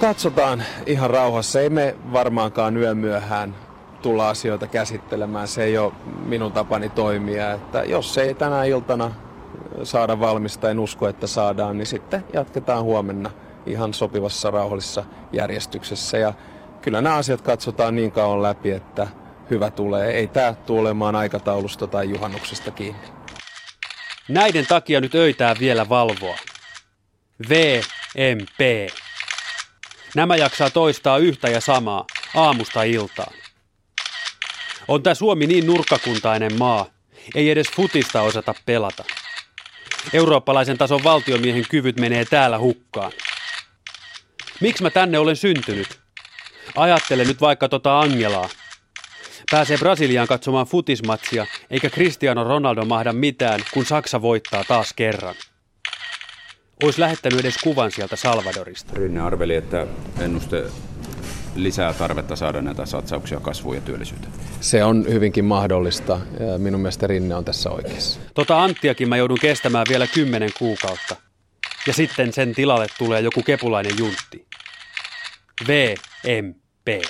Katsotaan ihan rauhassa. Ei me varmaankaan yömyöhään tulla asioita käsittelemään. Se ei ole minun tapani toimia. Että jos ei tänä iltana saada valmista, en usko, että saadaan, niin sitten jatketaan huomenna ihan sopivassa rauhallisessa järjestyksessä. Ja kyllä nämä asiat katsotaan niin kauan läpi, että hyvä tulee. Ei tämä tule olemaan aikataulusta tai juhannuksesta kiinni. Näiden takia nyt öitää vielä valvoa. VMP. Nämä jaksaa toistaa yhtä ja samaa aamusta iltaan. On tämä Suomi niin nurkkakuntainen maa, ei edes futista osata pelata. Eurooppalaisen tason valtiomiehen kyvyt menee täällä hukkaan. Miksi mä tänne olen syntynyt? Ajattele nyt vaikka tota Angelaa. Pääsee Brasiliaan katsomaan futismatsia, eikä Cristiano Ronaldo mahda mitään, kun Saksa voittaa taas kerran. Ois lähettänyt edes kuvan sieltä Salvadorista. Rinne arveli, että ennuste lisää tarvetta saada näitä satsauksia kasvuun ja työllisyyteen. Se on hyvinkin mahdollista. Ja minun mielestä Rinne on tässä oikeassa. Tota Anttiakin mä joudun kestämään vielä kymmenen kuukautta. Ja sitten sen tilalle tulee joku kepulainen juntti. VMP.